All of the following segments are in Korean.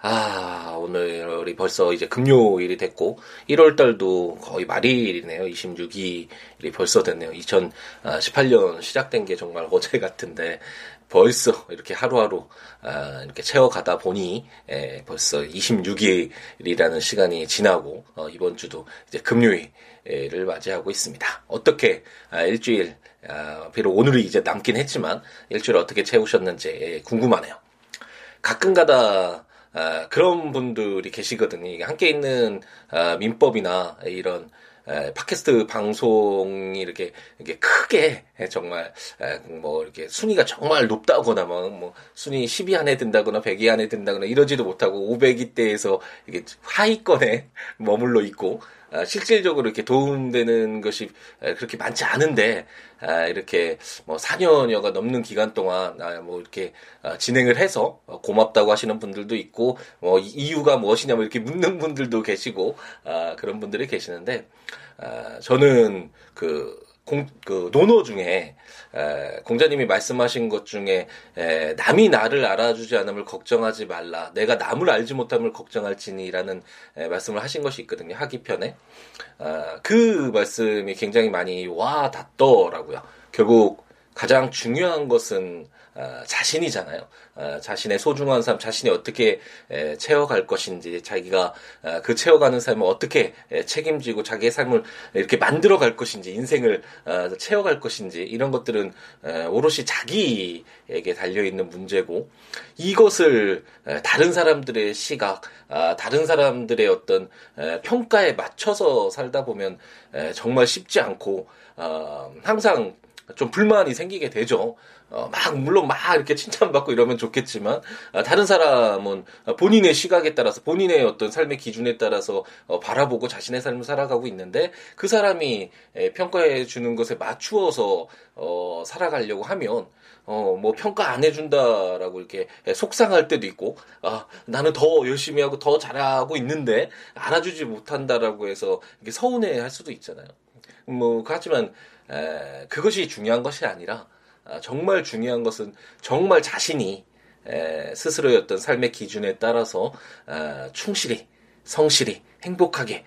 아, 오늘이 벌써 이제 금요일이 됐고, 1월 달도 거의 말일이네요. 26일이 벌써 됐네요. 2018년 시작된 게 정말 어제 같은데, 벌써 이렇게 하루하루 아, 이렇게 채워가다 보니 에, 벌써 26일이라는 시간이 지나고 어, 이번 주도 이제 금요일을 맞이하고 있습니다. 어떻게 아, 일주일 아, 비록 오늘이 이제 남긴 했지만 일주일 어떻게 채우셨는지 궁금하네요. 가끔가다 아, 그런 분들이 계시거든요. 함께 있는 아, 민법이나 이런 에, 팟캐스트 방송이 이렇게, 이렇게 크게 정말 에, 뭐 이렇게 순위가 정말 높다거나 뭐, 뭐 순위 10위 안에 든다거나 100위 안에 든다거나 이러지도 못하고 500위 대에서 이게 하위권에 머물러 있고 아, 실질적으로 이렇게 도움되는 것이 그렇게 많지 않은데 아, 이렇게 뭐 4년여가 넘는 기간 동안 아, 뭐 이렇게 진행을 해서 고맙다고 하시는 분들도 있고 뭐 이유가 무엇이냐 뭐 이렇게 묻는 분들도 계시고 그런 분들이 계시는데 저는 그 공, 그 논어 중에 에, 공자님이 말씀하신 것 중에 에, 남이 나를 알아주지 않음을 걱정하지 말라. 내가 남을 알지 못함을 걱정할지니라는 에, 말씀을 하신 것이 있거든요. 하기편에 아, 그 말씀이 굉장히 많이 와 닿더라고요. 결국 가장 중요한 것은 어, 자신이잖아요. 어, 자신의 소중한 삶, 자신이 어떻게 에, 채워갈 것인지, 자기가 어, 그 채워가는 삶을 어떻게 에, 책임지고 자기의 삶을 이렇게 만들어갈 것인지, 인생을 어, 채워갈 것인지 이런 것들은 에, 오롯이 자기에게 달려 있는 문제고 이것을 에, 다른 사람들의 시각, 아, 다른 사람들의 어떤 에, 평가에 맞춰서 살다 보면 에, 정말 쉽지 않고 어, 항상 좀 불만이 생기게 되죠. 어, 막, 물론 막 이렇게 칭찬받고 이러면 좋겠지만, 아, 다른 사람은 본인의 시각에 따라서, 본인의 어떤 삶의 기준에 따라서 어, 바라보고 자신의 삶을 살아가고 있는데, 그 사람이 에, 평가해 주는 것에 맞추어서, 어, 살아가려고 하면, 어, 뭐, 평가 안 해준다라고 이렇게 속상할 때도 있고, 아, 나는 더 열심히 하고 더 잘하고 있는데, 알아주지 못한다라고 해서, 이게 서운해 할 수도 있잖아요. 뭐, 하지만, 에, 그것이 중요한 것이 아니라 아, 정말 중요한 것은 정말 자신이 에, 스스로의 어떤 삶의 기준에 따라서 아, 충실히 성실히 행복하게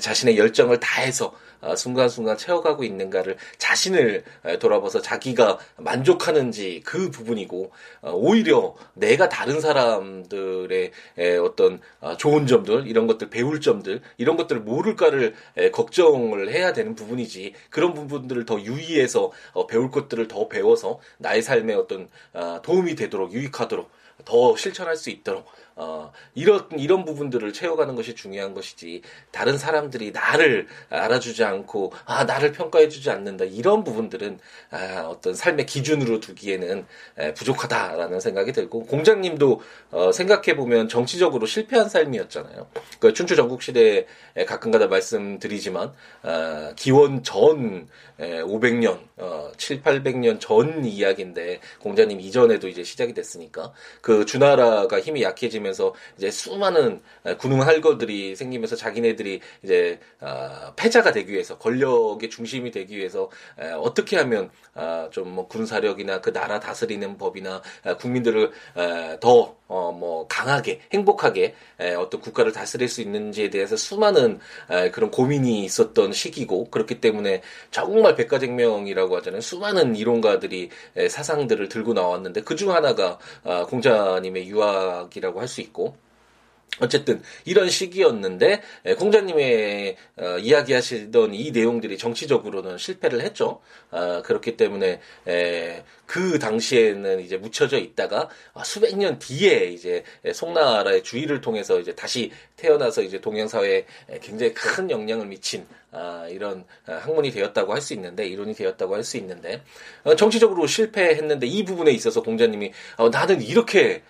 자신의 열정을 다해서 아, 순간순간 채워가고 있는가를 자신을 돌아봐서 자기가 만족하는지 그 부분이고 어, 오히려 내가 다른 사람들의 어떤 아, 좋은 점들 이런 것들 배울 점들 이런 것들을 모를까를 걱정을 해야 되는 부분이지 그런 부분들을 더 유의해서 어, 배울 것들을 더 배워서 나의 삶에 어떤 아, 도움이 되도록 유익하도록 더 실천할 수 있도록 어, 이런 이런 부분들을 채워가는 것이 중요한 것이지 다른 사람들이 나를 알아주지 않고 아 나를 평가해주지 않는다 이런 부분들은 아, 어떤 삶의 기준으로 두기에는 에, 부족하다라는 생각이 들고 공장님도 어, 생각해 보면 정치적으로 실패한 삶이었잖아요. 그 춘추 전국 시대에 가끔가다 말씀드리지만 어, 기원 전 에, 500년, 어, 7, 800년 전 이야기인데 공자님 이전에도 이제 시작이 됐으니까 그 주나라가 힘이 약해지면 서 이제 수많은 군웅 할거들이 생기면서 자기네들이 이제 어, 패자가 되기 위해서 권력의 중심이 되기 위해서 에, 어떻게 하면 어, 좀뭐 군사력이나 그 나라 다스리는 법이나 에, 국민들을 에, 더 어, 뭐, 강하게, 행복하게, 에, 어떤 국가를 다스릴 수 있는지에 대해서 수많은, 에, 그런 고민이 있었던 시기고, 그렇기 때문에 정말 백가쟁명이라고 하잖아요. 수많은 이론가들이 에, 사상들을 들고 나왔는데, 그 중 하나가, 아, 공자님의 유학이라고 할수 있고, 어쨌든 이런 시기였는데 공자님의 어, 이야기하시던 이 내용들이 정치적으로는 실패를 했죠. 어, 그렇기 때문에 에, 그 당시에는 이제 묻혀져 있다가 수백 년 뒤에 이제 송나라의 주의를 통해서 이제 다시 태어나서 이제 동양 사회에 굉장히 큰 영향을 미친 아, 이런 학문이 되었다고 할 수 있는데 이론이 되었다고 할 수 있는데 어, 정치적으로 실패했는데 이 부분에 있어서 공자님이 어, 나는 이렇게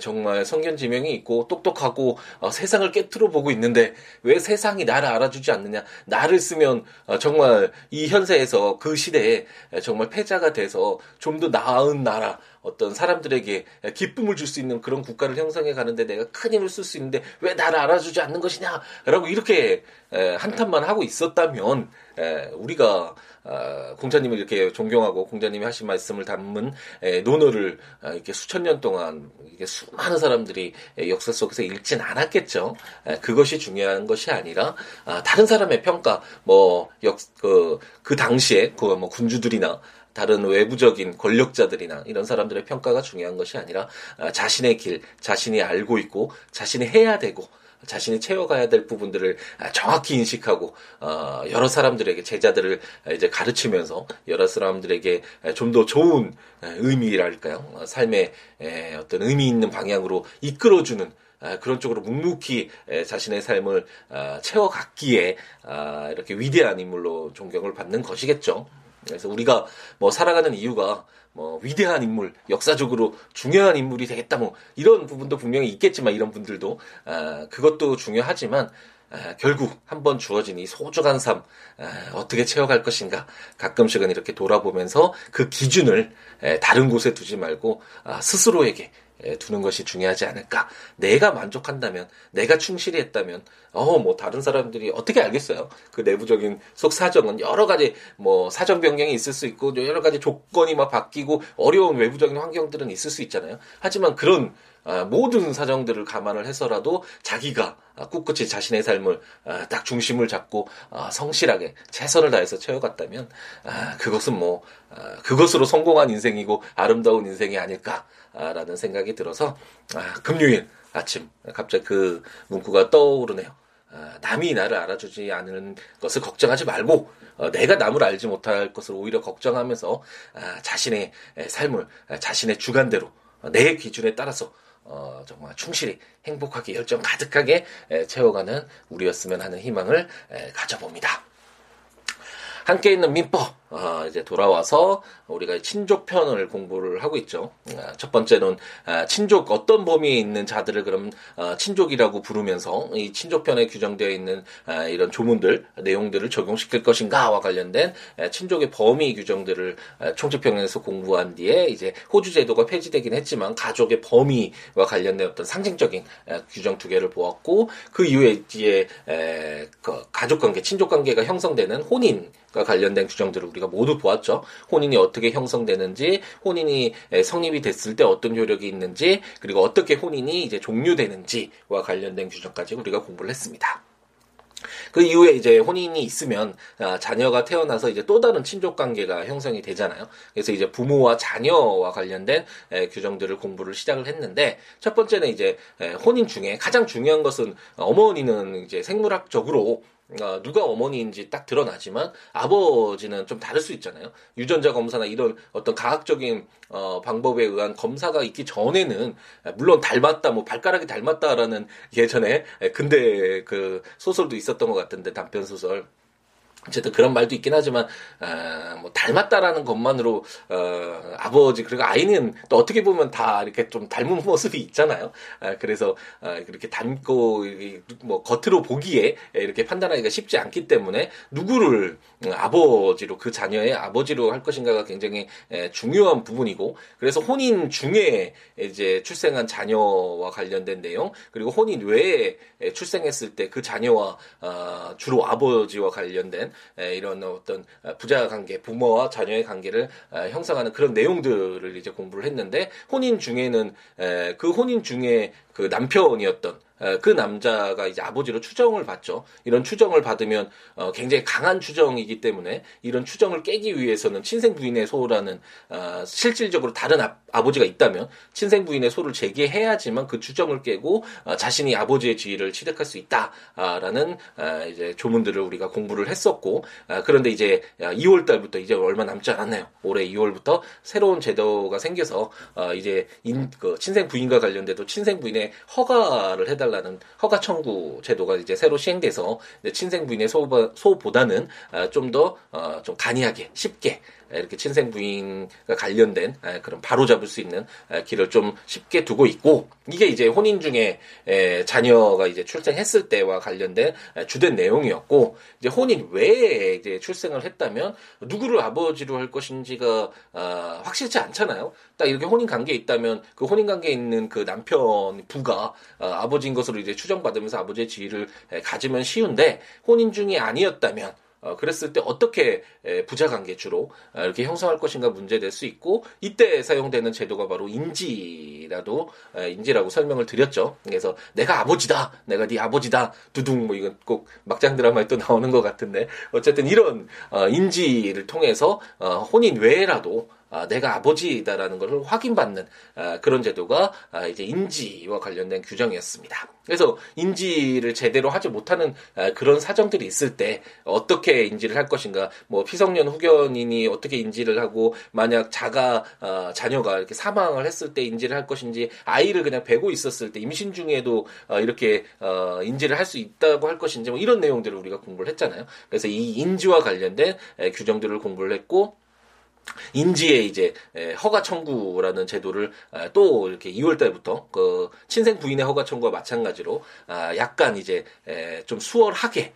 정말 성견 지명이 있고 똑똑하고 어, 세상을 깨트려 보고 있는데 왜 세상이 나를 알아주지 않느냐? 나를 쓰면 어, 정말 이 현세에서 그 시대에 정말 패자가 돼서 좀 더 나은 나라 어떤 사람들에게 기쁨을 줄 수 있는 그런 국가를 형성해 가는데 내가 큰 힘을 쓸 수 있는데 왜 나를 알아주지 않는 것이냐라고 이렇게 한탄만 하고 있었다면 우리가 아, 공자님을 이렇게 존경하고 공자님이 하신 말씀을 담은 논어를 아, 이렇게 수천 년 동안 수많은 사람들이 역사 속에서 읽진 않았겠죠. 그것이 중요한 것이 아니라 아, 다른 사람의 평가, 뭐역그그 그 당시에 그 뭐 군주들이나 다른 외부적인 권력자들이나 이런 사람들의 평가가 중요한 것이 아니라 자신의 길, 자신이 알고 있고 자신이 해야 되고 자신이 채워가야 될 부분들을 정확히 인식하고 어, 여러 사람들에게 제자들을 이제 가르치면서 여러 사람들에게 좀 더 좋은 의미랄까요 어, 삶의 어떤 의미 있는 방향으로 이끌어주는 그런 쪽으로 묵묵히 자신의 삶을 아, 채워갔기에 아, 이렇게 위대한 인물로 존경을 받는 것이겠죠. 그래서 우리가 뭐 살아가는 이유가 뭐 위대한 인물, 역사적으로 중요한 인물이 되겠다 뭐 이런 부분도 분명히 있겠지만 이런 분들도 아, 그것도 중요하지만 아, 결국 한번 주어진 이 소중한 삶 아, 어떻게 채워갈 것인가 가끔씩은 이렇게 돌아보면서 그 기준을 에, 다른 곳에 두지 말고 아, 스스로에게 두는 것이 중요하지 않을까. 내가 만족한다면, 내가 충실히 했다면, 어, 뭐, 다른 사람들이 어떻게 알겠어요? 그 내부적인 속 사정은 여러 가지, 뭐, 사정 변경이 있을 수 있고, 여러 가지 조건이 막 바뀌고, 어려운 외부적인 환경들은 있을 수 있잖아요. 하지만 그런, 아, 모든 사정들을 감안을 해서라도 자기가 아, 꿋꿋이 자신의 삶을 아, 딱 중심을 잡고 성실하게 최선을 다해서 채워갔다면 그것은 뭐 그것으로 성공한 인생이고 아름다운 인생이 아닐까라는 생각이 들어서 금요일 아침 갑자기 그 문구가 떠오르네요. 남이 나를 알아주지 않는 것을 걱정하지 말고 어, 내가 남을 알지 못할 것을 오히려 걱정하면서 자신의 삶을 자신의 주관대로 어, 내 기준에 따라서 어, 정말 충실히 행복하게 열정 가득하게 에, 채워가는 우리였으면 하는 희망을 에, 가져봅니다. 함께 있는 민법 어, 이제 돌아와서 우리가 친족 편을 공부를 하고 있죠. 어, 첫 번째는 어, 친족 어떤 범위에 있는 자들을 그럼 어, 친족이라고 부르면서 이 친족 편에 규정되어 있는 어, 이런 조문들 내용들을 적용시킬 것인가와 관련된 에, 친족의 범위 규정들을 총칙평에서 공부한 뒤에 이제 호주 제도가 폐지되긴 했지만 가족의 범위와 관련된 어떤 상징적인 에, 규정 두 개를 보았고 그 이후에 이제 에, 그 가족 관계, 친족 관계가 형성되는 혼인과 관련된 규정들을 우리가 모두 보았죠. 혼인이 어떻게 형성되는지, 혼인이 성립이 됐을 때 어떤 효력이 있는지, 그리고 어떻게 혼인이 이제 종료되는지와 관련된 규정까지 우리가 공부를 했습니다. 그 이후에 이제 혼인이 있으면 아, 자녀가 태어나서 이제 또 다른 친족 관계가 형성이 되잖아요. 그래서 이제 부모와 자녀와 관련된 규정들을 공부를 시작을 했는데 첫 번째는 이제 혼인 중에 가장 중요한 것은 어머니는 이제 생물학적으로 어, 누가 어머니인지 딱 드러나지만 아버지는 좀 다를 수 있잖아요. 유전자 검사나 이런 어떤 과학적인 어, 방법에 의한 검사가 있기 전에는 물론 닮았다, 뭐 발가락이 닮았다라는 예전에 근데 그 소설도 있었던 것 같은데 단편 소설. 어쨌든 그런 말도 있긴 하지만 어, 뭐 닮았다라는 것만으로 어, 아버지 그리고 아이는 또 어떻게 보면 다 이렇게 좀 닮은 모습이 있잖아요. 아, 그래서 어, 그렇게 닮고 뭐 겉으로 보기에 이렇게 판단하기가 쉽지 않기 때문에 누구를 아버지로 그 자녀의 아버지로 할 것인가가 굉장히 에, 중요한 부분이고 그래서 혼인 중에 이제 출생한 자녀와 관련된 내용 그리고 혼인 외에 출생했을 때 그 자녀와 어, 주로 아버지와 관련된 이런 어떤 부자 관계, 부모와 자녀의 관계를 형성하는 그런 내용들을 이제 공부를 했는데 혼인 중에는 그 혼인 중에 그 남편이었던 그 남자가 이제 아버지로 추정을 받죠. 이런 추정을 받으면 어, 굉장히 강한 추정이기 때문에 이런 추정을 깨기 위해서는 친생 부인의 소라는 어, 실질적으로 다른 아, 아버지가 있다면 친생 부인의 소를 제기해야지만 그 추정을 깨고 어, 자신이 아버지의 지위를 취득할 수 있다라는 어, 이제 조문들을 우리가 공부를 했었고 어, 그런데 이제 2월 달부터 이제 얼마 남지 않았나요? 올해 2월부터 새로운 제도가 생겨서 어, 이제 인, 그 친생 부인과 관련돼도 친생 부인의 허가를 해달 해달라는 허가 청구 제도가 이제 새로 시행돼서 친생 부인의 소보다는 아, 좀더좀 어, 간이하게 쉽게 이렇게 친생 부인과 관련된 그런 바로 잡을 수 있는 길을 좀 쉽게 두고 있고 이게 이제 혼인 중에 자녀가 이제 출생했을 때와 관련된 주된 내용이었고 이제 혼인 외에 이제 출생을 했다면 누구를 아버지로 할 것인지가 아, 확실치 않잖아요. 딱 이렇게 혼인 관계에 있다면 그 혼인 관계에 있는 그 남편 부가 아, 아버지인 것으로 이제 추정받으면서 아버지의 지위를 가지면 쉬운데 혼인 중이 아니었다면 어, 그랬을 때 어떻게 부자 관계 주로 어, 이렇게 형성할 것인가 문제될 수 있고 이때 사용되는 제도가 바로 인지라도 인지라고 설명을 드렸죠. 그래서 내가 아버지다, 내가 네 아버지다, 두둥 뭐 이건 꼭 막장 드라마에 또 나오는 것 같은데 어쨌든 이런 어, 인지를 통해서 혼인 외에라도 아, 내가 아버지다라는 것을 확인받는 아, 그런 제도가 아, 이제 인지와 관련된 규정이었습니다. 그래서 인지를 제대로 하지 못하는 아, 그런 사정들이 있을 때 어떻게 인지를 할 것인가, 뭐 피성년 후견인이 어떻게 인지를 하고 만약 자가 아, 자녀가 이렇게 사망을 했을 때 인지를 할 것인지 아이를 그냥 베고 있었을 때 임신 중에도 어, 이렇게 어, 인지를 할 수 있다고 할 것인지 뭐 이런 내용들을 우리가 공부를 했잖아요. 그래서 이 인지와 관련된 규정들을 공부를 했고 인지의 이제 허가 청구라는 제도를 또 이렇게 2월 달부터 그 친생 부인의 허가 청구와 마찬가지로 아, 약간 이제 좀 수월하게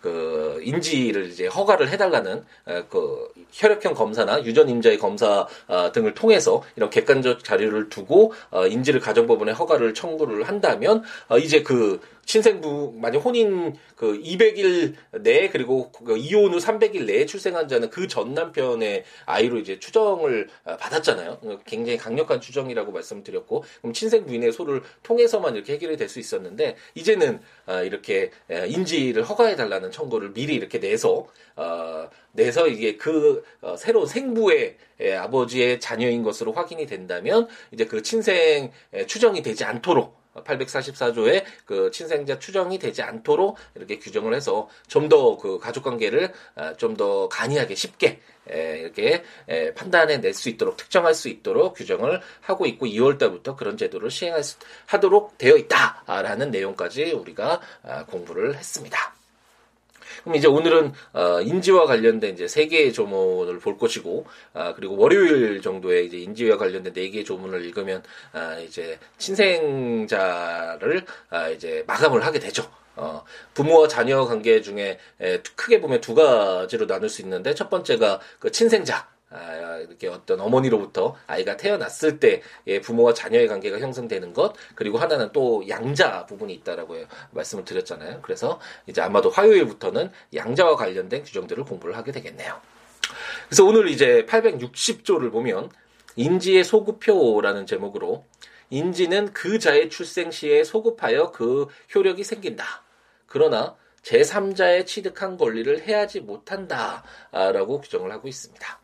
그 인지를 이제 허가를 해달라는 그 혈액형 검사나 유전 임자의 검사 어, 등을 통해서 이런 객관적 자료를 두고 어, 인지를 가정법원에 허가를 청구를 한다면 어, 이제 그 신생부 만약 혼인 그 200일 내에 그리고 그 이혼 후 300일 내에 출생한 자는 그 전 남편의 아이로 이제 추정을 받았잖아요. 굉장히 강력한 추정이라고 말씀드렸고 그럼 친생 부인의 소를 통해서만 이렇게 해결이 될 수 있었는데 이제는 이렇게 인지를 허가해 달라는 청구를 미리 이렇게 내서 어, 내서 이게 그 어, 새로운 생부의 예, 아버지의 자녀인 것으로 확인이 된다면 이제 그 친생 추정이 되지 않도록 844조에 그 친생자 추정이 되지 않도록 이렇게 규정을 해서 좀 더 그 가족 관계를 아, 좀더 간이하게 쉽게 이렇게 판단해 낼 수 있도록 특정할 수 있도록 규정을 하고 있고 2월 달부터 그런 제도를 시행하도록 되어 있다라는 내용까지 우리가 아, 공부를 했습니다. 그럼 이제 오늘은 어, 인지와 관련된 이제 세 개의 조문을 볼 것이고 아, 그리고 월요일 정도에 이제 인지와 관련된 네 개의 조문을 읽으면 아, 이제 친생자를 아, 이제 마감을 하게 되죠. 어, 부모와 자녀 관계 중에 에, 크게 보면 두 가지로 나눌 수 있는데 첫 번째가 그 친생자 아, 이렇게 어떤 어머니로부터 아이가 태어났을 때 부모와 자녀의 관계가 형성되는 것 그리고 하나는 또 양자 부분이 있다라고 말씀을 드렸잖아요. 그래서 이제 아마도 화요일부터는 양자와 관련된 규정들을 공부를 하게 되겠네요. 그래서 오늘 이제 860조를 보면 인지의 소급표라는 제목으로 인지는 그 자의 출생 시에 소급하여 그 효력이 생긴다. 그러나 제3자의 취득한 권리를 해하지 못한다라고 규정을 하고 있습니다.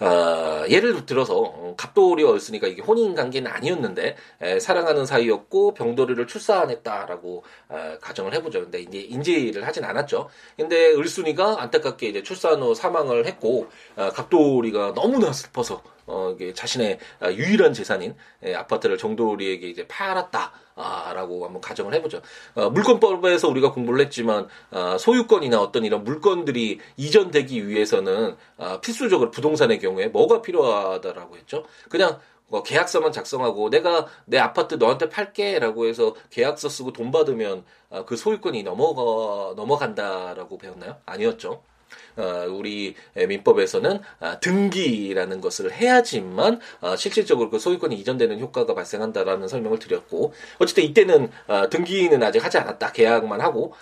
어, 예를 들어서 어, 갑돌이었으니까 이게 혼인 관계는 아니었는데 에, 사랑하는 사이였고 병돌이를 출산했다라고 어, 가정을 해보죠. 근데 이제 인지를 하진 않았죠. 근데 을순이가 안타깝게 이제 출산 후 사망을 했고 어, 갑돌이가 너무나 슬퍼서 어, 이게 자신의 아, 유일한 재산인 에, 아파트를 정돌이에게 이제 팔았다. 아, 라고 한번 가정을 해보죠. 어, 물권법에서 우리가 공부를 했지만, 어, 소유권이나 어떤 이런 물건들이 이전되기 위해서는, 어, 필수적으로 부동산의 경우에 뭐가 필요하다라고 했죠? 그냥, 뭐 계약서만 작성하고 내가 내 아파트 너한테 팔게라고 해서 계약서 쓰고 돈 받으면 어, 그 소유권이 넘어가 넘어간다라고 배웠나요? 아니었죠. 어, 우리 민법에서는 아, 등기라는 것을 해야지만 어, 실질적으로 그 소유권이 이전되는 효과가 발생한다라는 설명을 드렸고 어쨌든 이때는 어, 등기는 아직 하지 않았다. 계약만 하고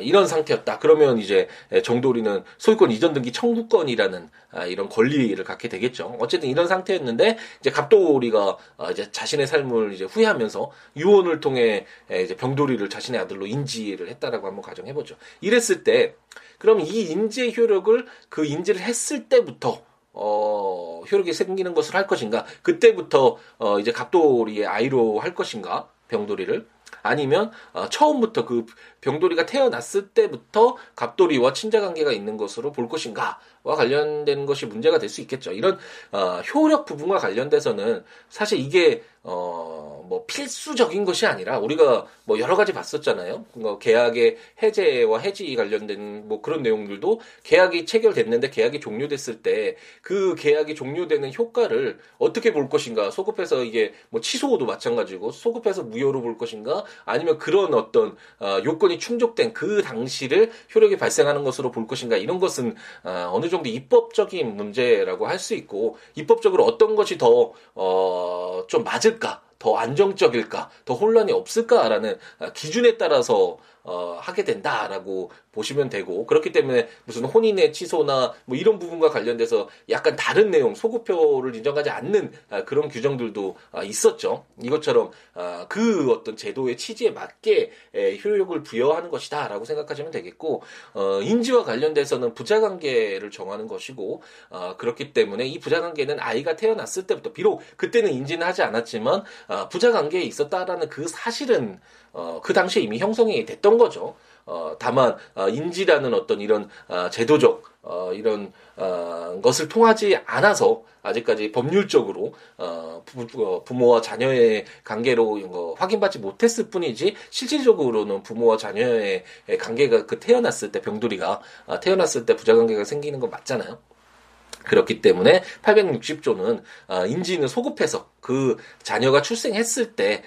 이런 상태였다. 그러면 이제 정돌이는 소유권 이전 등기 청구권이라는 이런 권리를 갖게 되겠죠. 어쨌든 이런 상태였는데 이제 갑돌이가 이제 자신의 삶을 이제 후회하면서 유언을 통해 이제 병돌이를 자신의 아들로 인지를 했다라고 한번 가정해보죠. 이랬을 때 그럼 이 인지의 효력을 그 인지를 했을 때부터 어, 효력이 생기는 것을 할 것인가? 그때부터 어, 이제 갑돌이의 아이로 할 것인가? 병돌이를 아니면 어, 처음부터 그 병돌이가 태어났을 때부터 갑돌이와 친자 관계가 있는 것으로 볼 것인가와 관련된 것이 문제가 될 수 있겠죠. 이런 어, 효력 부분과 관련돼서는 사실 이게 어, 뭐 필수적인 것이 아니라 우리가 뭐 여러 가지 봤었잖아요. 뭐 계약의 해제와 해지 관련된 뭐 그런 내용들도 계약이 체결됐는데 계약이 종료됐을 때 그 계약이 종료되는 효과를 어떻게 볼 것인가? 소급해서 이게 뭐 취소도 마찬가지고 소급해서 무효로 볼 것인가? 아니면 그런 어떤 어, 요건이 충족된 그 당시를 효력이 발생하는 것으로 볼 것인가? 이런 것은 어, 어느 정도 입법적인 문제라고 할 수 있고 입법적으로 어떤 것이 더 어, 좀 맞을까 더 안정적일까, 더 혼란이 없을까라는 기준에 따라서 어, 하게 된다라고 보시면 되고 그렇기 때문에 무슨 혼인의 취소나 뭐 이런 부분과 관련돼서 약간 다른 내용 소급표를 인정하지 않는 아, 그런 규정들도 아, 있었죠. 이것처럼 아, 그 어떤 제도의 취지에 맞게 에, 효력을 부여하는 것이다라고 생각하시면 되겠고 어, 인지와 관련돼서는 부자관계를 정하는 것이고 어, 그렇기 때문에 이 부자관계는 아이가 태어났을 때부터 비록 그때는 인지는 하지 않았지만 어, 부자관계에 있었다라는 그 사실은 어, 그 당시에 이미 형성이 됐던 거죠. 어, 다만 어, 인지라는 어떤 이런 어, 제도적 어, 이런 어, 것을 통하지 않아서 아직까지 법률적으로 어, 부, 어, 부 모와 자녀의 관계로 어, 확인받지 못했을 뿐이지 실질적으로는 부모와 자녀의 관계가 그 태어났을 때 병돌이가 어, 태어났을 때 부자관계가 생기는 건 맞잖아요. 그렇기 때문에 860조는 어, 인지는 소급해서 그 자녀가 출생했을 때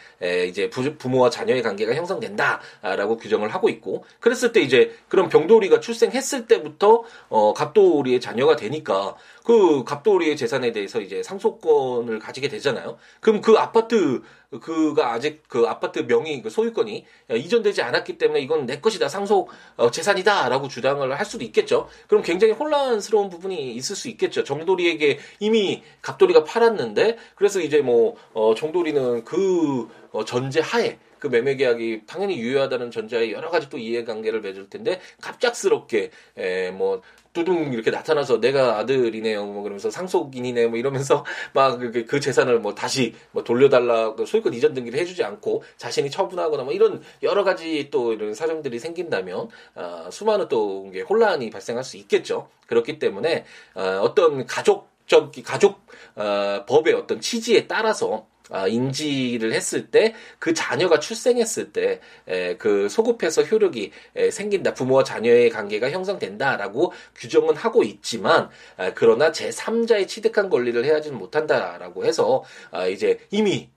이제 부모와 자녀의 관계가 형성된다라고 규정을 하고 있고 그랬을 때 이제 그런 병돌이가 출생했을 때부터 어 갑돌이의 자녀가 되니까 그 갑돌이의 재산에 대해서 이제 상속권을 가지게 되잖아요. 그럼 그 아파트 그가 아직 그 아파트 명의 그 소유권이 이전되지 않았기 때문에 이건 내 것이다 상속 어, 재산이다라고 주장을 할 수도 있겠죠. 그럼 굉장히 혼란스러운 부분이 있을 수 있겠죠. 정돌이에게 이미 갑돌이가 팔았는데 그래서 이제 뭐 어, 정돌이는 그 어, 전제 하에 그 매매 계약이 당연히 유효하다는 전제하에 여러 가지 또 이해관계를 맺을 텐데 갑작스럽게 에, 뭐 뚜둥 이렇게 나타나서 내가 아들이네요 뭐 그러면서 상속인이네 뭐 이러면서 막그 그, 그 재산을 뭐 다시 뭐 돌려달라 그 소유권 이전 등기를 해주지 않고 자신이 처분하거나 뭐 이런 여러 가지 또 이런 사정들이 생긴다면 아, 수많은 또 혼란이 발생할 수 있겠죠. 그렇기 때문에 아, 어떤 가족 적 가족 어, 법의 어떤 취지에 따라서 아, 인지를 했을 때 그 자녀가 출생했을 때그 소급해서 효력이 생긴다 부모와 자녀의 관계가 형성된다라고 규정은 하고 있지만 아, 그러나 제 3자의 취득한 권리를 해야지는 못한다라고 해서 아, 이제 이미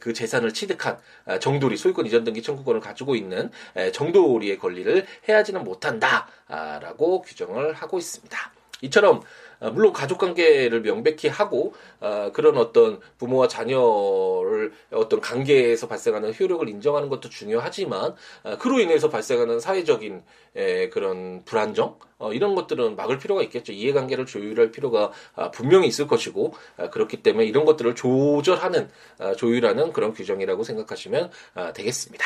그 재산을 취득한 정돌이 소유권 이전 등기 청구권을 가지고 있는 정돌이의 권리를 해야지는 못한다라고 규정을 하고 있습니다. 이처럼 어, 물론 가족 관계를 명백히 하고 어, 그런 어떤 부모와 자녀를 어떤 관계에서 발생하는 효력을 인정하는 것도 중요하지만 어, 그로 인해서 발생하는 사회적인 그런 불안정 이런 것들은 막을 필요가 있겠죠. 이해관계를 조율할 필요가 아, 분명히 있을 것이고 그렇기 때문에 이런 것들을 조절하는 조율하는 그런 규정이라고 생각하시면 되겠습니다.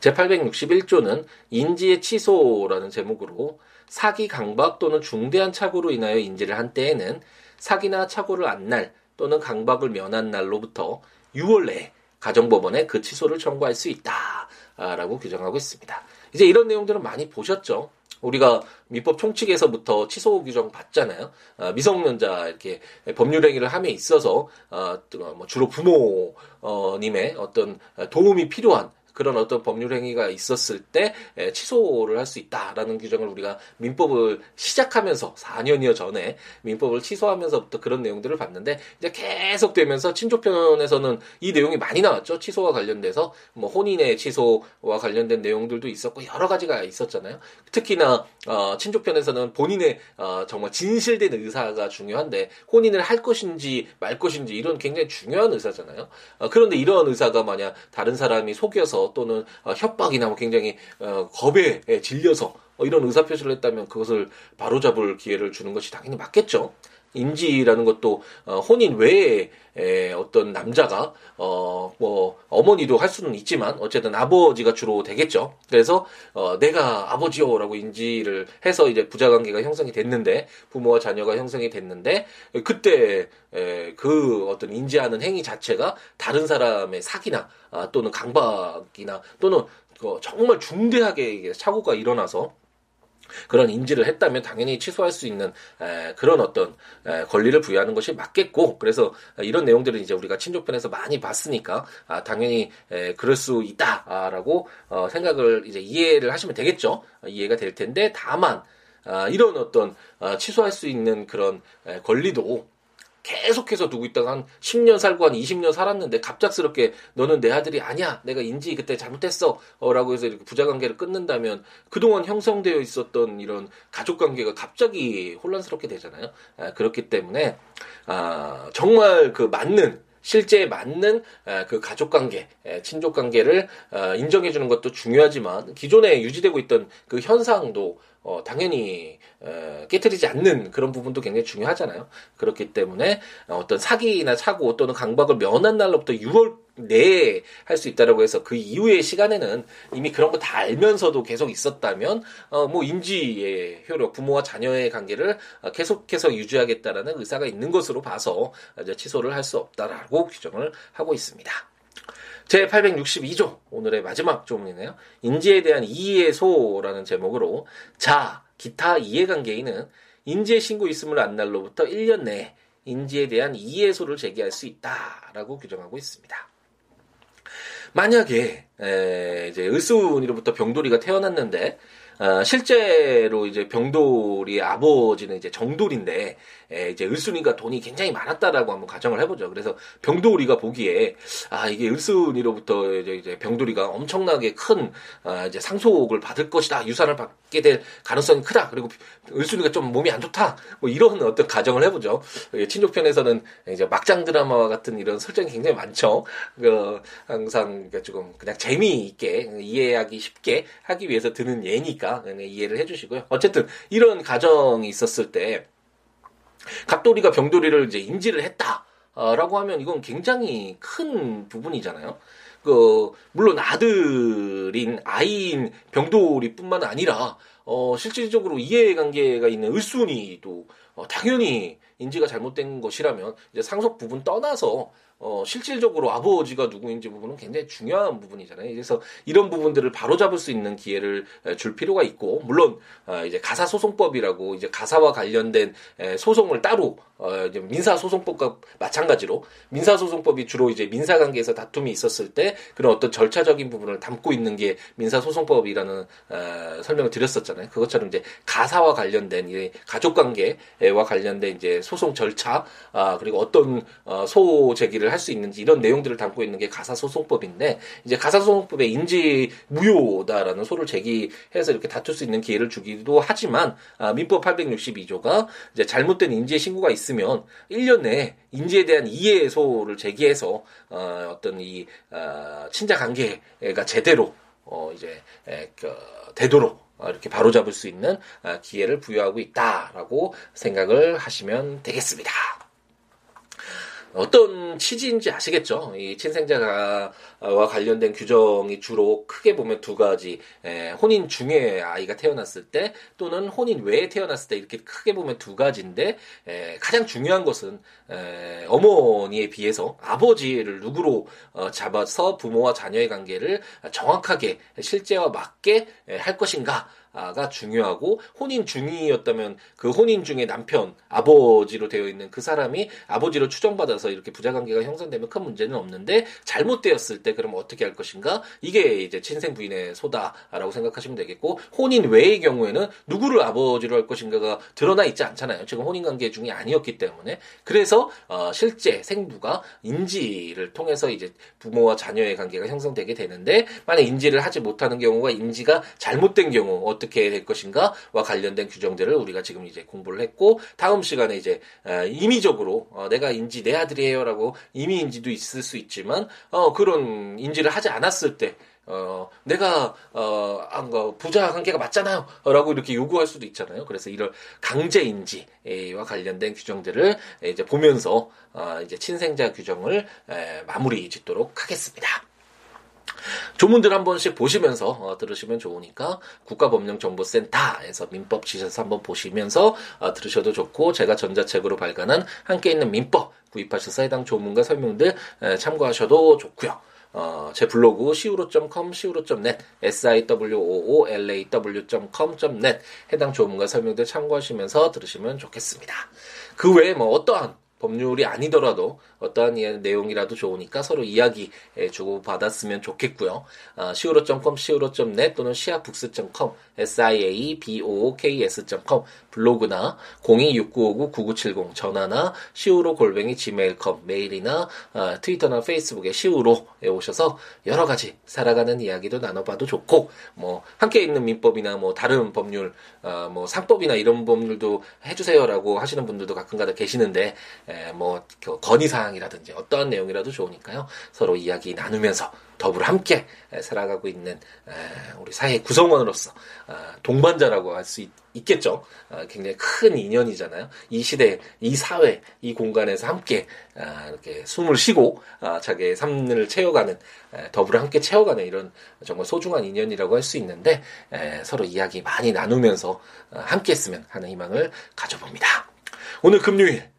제861조는 인지의 취소라는 제목으로 사기 강박 또는 중대한 착오로 인하여 인지를 한 때에는 사기나 착오를 안 날 또는 강박을 면한 날로부터 6월 내에 가정법원에 그 취소를 청구할 수 있다라고 규정하고 있습니다. 이제 이런 내용들은 많이 보셨죠? 우리가 민법 총칙에서부터 취소 규정 봤잖아요. 아, 미성년자 이렇게 법률행위를 함에 있어서 아, 뭐 주로 부모님의 어떤 도움이 필요한 그런 어떤 법률 행위가 있었을 때 취소를 할 수 있다라는 규정을 우리가 민법을 시작하면서 4년여 전에 민법을 취소하면서부터 그런 내용들을 봤는데 이제 계속 되면서 친족편에서는 이 내용이 많이 나왔죠. 취소와 관련돼서 뭐 혼인의 취소와 관련된 내용들도 있었고 여러 가지가 있었잖아요. 특히나 어, 친족편에서는 본인의 어, 정말 진실된 의사가 중요한데 혼인을 할 것인지 말 것인지 이런 굉장히 중요한 의사잖아요. 어, 그런데 이런 의사가 만약 다른 사람이 속여서 또는 어, 협박이나 뭐 굉장히 어, 겁에 질려서 어, 이런 의사표시를 했다면 그것을 바로잡을 기회를 주는 것이 당연히 맞겠죠. 인지라는 것도 어, 혼인 외에 에, 어떤 남자가 어 뭐 어머니도 할 수는 있지만 어쨌든 아버지가 주로 되겠죠. 그래서 어 내가 아버지요라고 인지를 해서 이제 부자 관계가 형성이 됐는데 부모와 자녀가 형성이 됐는데 그때 에, 그 어떤 인지하는 행위 자체가 다른 사람의 사기나 아, 또는 강박이나 또는 그 정말 중대하게 사고가 일어나서 그런 인지를 했다면 당연히 취소할 수 있는 에, 그런 어떤 에, 권리를 부여하는 것이 맞겠고 그래서 이런 내용들은 이제 우리가 친족편에서 많이 봤으니까 아, 당연히 에, 그럴 수 있다라고 어, 생각을 이제 이해를 하시면 되겠죠? 이해가 될 텐데 다만 아, 이런 어떤 아, 취소할 수 있는 그런 에, 권리도 계속해서 두고 있다가 한 10년 살고 한 20년 살았는데 갑작스럽게 너는 내 아들이 아니야. 내가 인지 그때 잘못했어. 어, 라고 해서 이렇게 부자 관계를 끊는다면 그동안 형성되어 있었던 이런 가족 관계가 갑자기 혼란스럽게 되잖아요. 아, 그렇기 때문에 아, 정말 그 맞는 실제 맞는 그 가족 관계, 친족 관계를 어, 인정해 주는 것도 중요하지만 기존에 유지되고 있던 그 현상도 어, 당연히 에, 깨뜨리지 않는 그런 부분도 굉장히 중요하잖아요. 그렇기 때문에 어떤 사기나 사고 또는 강박을 면한 날로부터 6월 내에 할 수 있다라고 해서 그 이후의 시간에는 이미 그런 거 다 알면서도 계속 있었다면 어, 뭐 인지의 효력, 부모와 자녀의 관계를 계속해서 유지하겠다라는 의사가 있는 것으로 봐서 이제 취소를 할 수 없다라고 규정을 하고 있습니다. 제 862조 오늘의 마지막 조문이네요. 인지에 대한 이해소라는 제목으로 자 기타 이해관계인은 인지의 신고 있음을 안 날로부터 1년 내에 인지에 대한 이해소를 제기할 수 있다라고 규정하고 있습니다. 만약에 에, 이제 을순이로부터 병돌이가 태어났는데 어, 실제로 이제 병돌이의 아버지는 이제 정돌인데 에, 이제 을순이가 돈이 굉장히 많았다라고 한번 가정을 해보죠. 그래서 병돌이가 보기에 아 이게 을순이로부터 이제, 이제 병돌이가 엄청나게 큰 아, 이제 상속을 받을 것이다. 유산을 받게 될 가능성이 크다. 그리고 을순이가 좀 몸이 안 좋다. 뭐 이런 어떤 가정을 해보죠. 친족편에서는 이제 막장 드라마와 같은 이런 설정이 굉장히 많죠. 그 항상 조금 그냥 재미있게 이해하기 쉽게 하기 위해서 드는 예니까. 테니까 이해를 해주시고요. 어쨌든 이런 가정이 있었을 때 갑돌이가 병돌이를 이제 인지를 했다라고 하면 이건 굉장히 큰 부분이잖아요. 그 물론 아들인 아이인 병돌이뿐만 아니라 어 실질적으로 이해관계가 있는 을순이도 어, 당연히 인지가 잘못된 것이라면 이제 상속 부분 떠나서 어, 실질적으로 아버지가 누구인지 부분은 굉장히 중요한 부분이잖아요. 그래서 이런 부분들을 바로잡을 수 있는 기회를 줄 필요가 있고, 물론, 어, 이제 가사소송법이라고 이제 가사와 관련된 에, 소송을 따로, 어, 이제 민사소송법과 마찬가지로, 민사소송법이 주로 이제 민사관계에서 다툼이 있었을 때 그런 어떤 절차적인 부분을 담고 있는 게 민사소송법이라는 어, 설명을 드렸었잖아요. 그것처럼 이제 가사와 관련된 이 가족관계와 관련된 이제 소송 절차, 아, 그리고 어떤 어, 소 제기를 제기를 할 수 있는지 이런 내용들을 담고 있는 게 가사소송법인데 이제 가사소송법에 인지 무효다라는 소를 제기해서 이렇게 다툴 수 있는 기회를 주기도 하지만 아, 민법 862조가 이제 잘못된 인지의 신고가 있으면 1년 내에 인지에 대한 이해 소를 제기해서 어, 어떤 이 어, 친자 관계가 제대로 어, 이제 에, 그, 되도록 어, 이렇게 바로잡을 수 있는 아, 기회를 부여하고 있다라고 생각을 하시면 되겠습니다. 어떤 취지인지 아시겠죠? 이 친생자와 관련된 규정이 주로 크게 보면 두 가지, 에, 혼인 중에 아이가 태어났을 때 또는 혼인 외에 태어났을 때 이렇게 크게 보면 두 가지인데 에, 가장 중요한 것은 에, 어머니에 비해서 아버지를 누구로 어, 잡아서 부모와 자녀의 관계를 정확하게 실제와 맞게 할 것인가 가 중요하고 혼인 중이었다면 그 혼인 중에 남편 아버지로 되어 있는 그 사람이 아버지로 추정받아서 이렇게 부자 관계가 형성되면 큰 문제는 없는데 잘못되었을 때 그럼 어떻게 할 것인가? 이게 이제 친생 부인의 소다라고 생각하시면 되겠고 혼인 외의 경우에는 누구를 아버지로 할 것인가가 드러나 있지 않잖아요. 지금 혼인 관계 중이 아니었기 때문에. 그래서 어, 실제 생부가 인지를 통해서 이제 부모와 자녀의 관계가 형성되게 되는데 만약 인지를 하지 못하는 경우가 인지가 잘못된 경우 어떻게 어떻게 될 것인가와 관련된 규정들을 우리가 지금 이제 공부를 했고 다음 시간에 이제 어, 임의적으로 어, 내가 인지 내 아들이에요라고 임의 인지도 있을 수 있지만 어, 그런 인지를 하지 않았을 때 어, 내가, 어, 안, 거, 부자 관계가 맞잖아요. 라고 이렇게 요구할 수도 있잖아요. 그래서 이런 강제인지와 관련된 규정들을 이제 보면서, 어, 이제 친생자 규정을 에, 마무리 짓도록 하겠습니다. 조문들 한 번씩 보시면서 어, 들으시면 좋으니까 국가법령정보센터에서 민법 지셔서 한번 보시면서 어, 들으셔도 좋고 제가 전자책으로 발간한 함께 있는 민법 구입하셔서 해당 조문과 설명들 에, 참고하셔도 좋고요. 어, 제 블로그 siwo.com, siwo.net, siwoolaw.com.net 해당 조문과 설명들 참고하시면서 들으시면 좋겠습니다. 그 외에 뭐 어떠한 법률이 아니더라도 어떠한 내용이라도 좋으니까 서로 이야기 주고 받았으면 좋겠고요. 아, siwo.com, siwo.net 또는 siabooks.com, siabooks.com 블로그나 026959-9970 전화나 siwo 골뱅이 gmail.com 메일이나 아, 트위터나 페이스북에 siwo에 오셔서 여러 가지 살아가는 이야기도 나눠봐도 좋고 뭐 함께 있는 민법이나 뭐 다른 법률 아, 뭐 상법이나 이런 법률도 해주세요라고 하시는 분들도 가끔가다 계시는데 에, 뭐 건의사항이라든지 어떠한 내용이라도 좋으니까요. 서로 이야기 나누면서 더불어 함께 살아가고 있는 우리 사회 구성원으로서 아, 동반자라고 할 수 있겠죠. 아, 굉장히 큰 인연이잖아요. 이 시대, 이 사회, 이 공간에서 함께 아, 이렇게 숨을 쉬고 자기의 삶을 채워가는 더불어 함께 채워가는 이런 정말 소중한 인연이라고 할 수 있는데 서로 이야기 많이 나누면서 함께 했으면 하는 희망을 가져봅니다. 오늘 금요일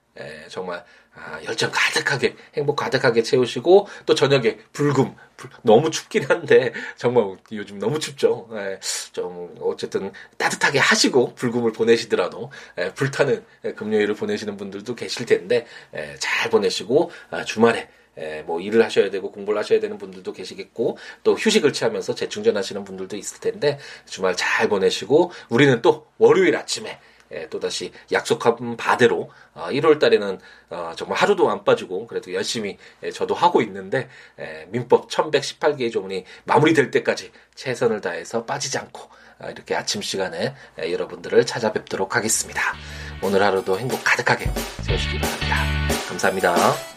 정말 아, 열정 가득하게 행복 가득하게 채우시고 또 저녁에 불금 불, 너무 춥긴 한데 정말 요즘 너무 춥죠. 예, 좀 어쨌든 따뜻하게 하시고 불금을 보내시더라도 예, 불타는 금요일을 보내시는 분들도 계실 텐데 예, 잘 보내시고 아, 주말에 에, 뭐 일을 하셔야 되고 공부를 하셔야 되는 분들도 계시겠고 또 휴식을 취하면서 재충전하시는 분들도 있을 텐데 주말 잘 보내시고 우리는 또 월요일 아침에 예, 또다시 약속한 바대로 어, 1월 달에는 어, 정말 하루도 안 빠지고 그래도 열심히 예, 저도 하고 있는데 예, 민법 1118개의 조문이 마무리될 때까지 최선을 다해서 빠지지 않고 어, 이렇게 아침 시간에 예, 여러분들을 찾아뵙도록 하겠습니다. 오늘 하루도 행복 가득하게 세우시기 바랍니다. 감사합니다.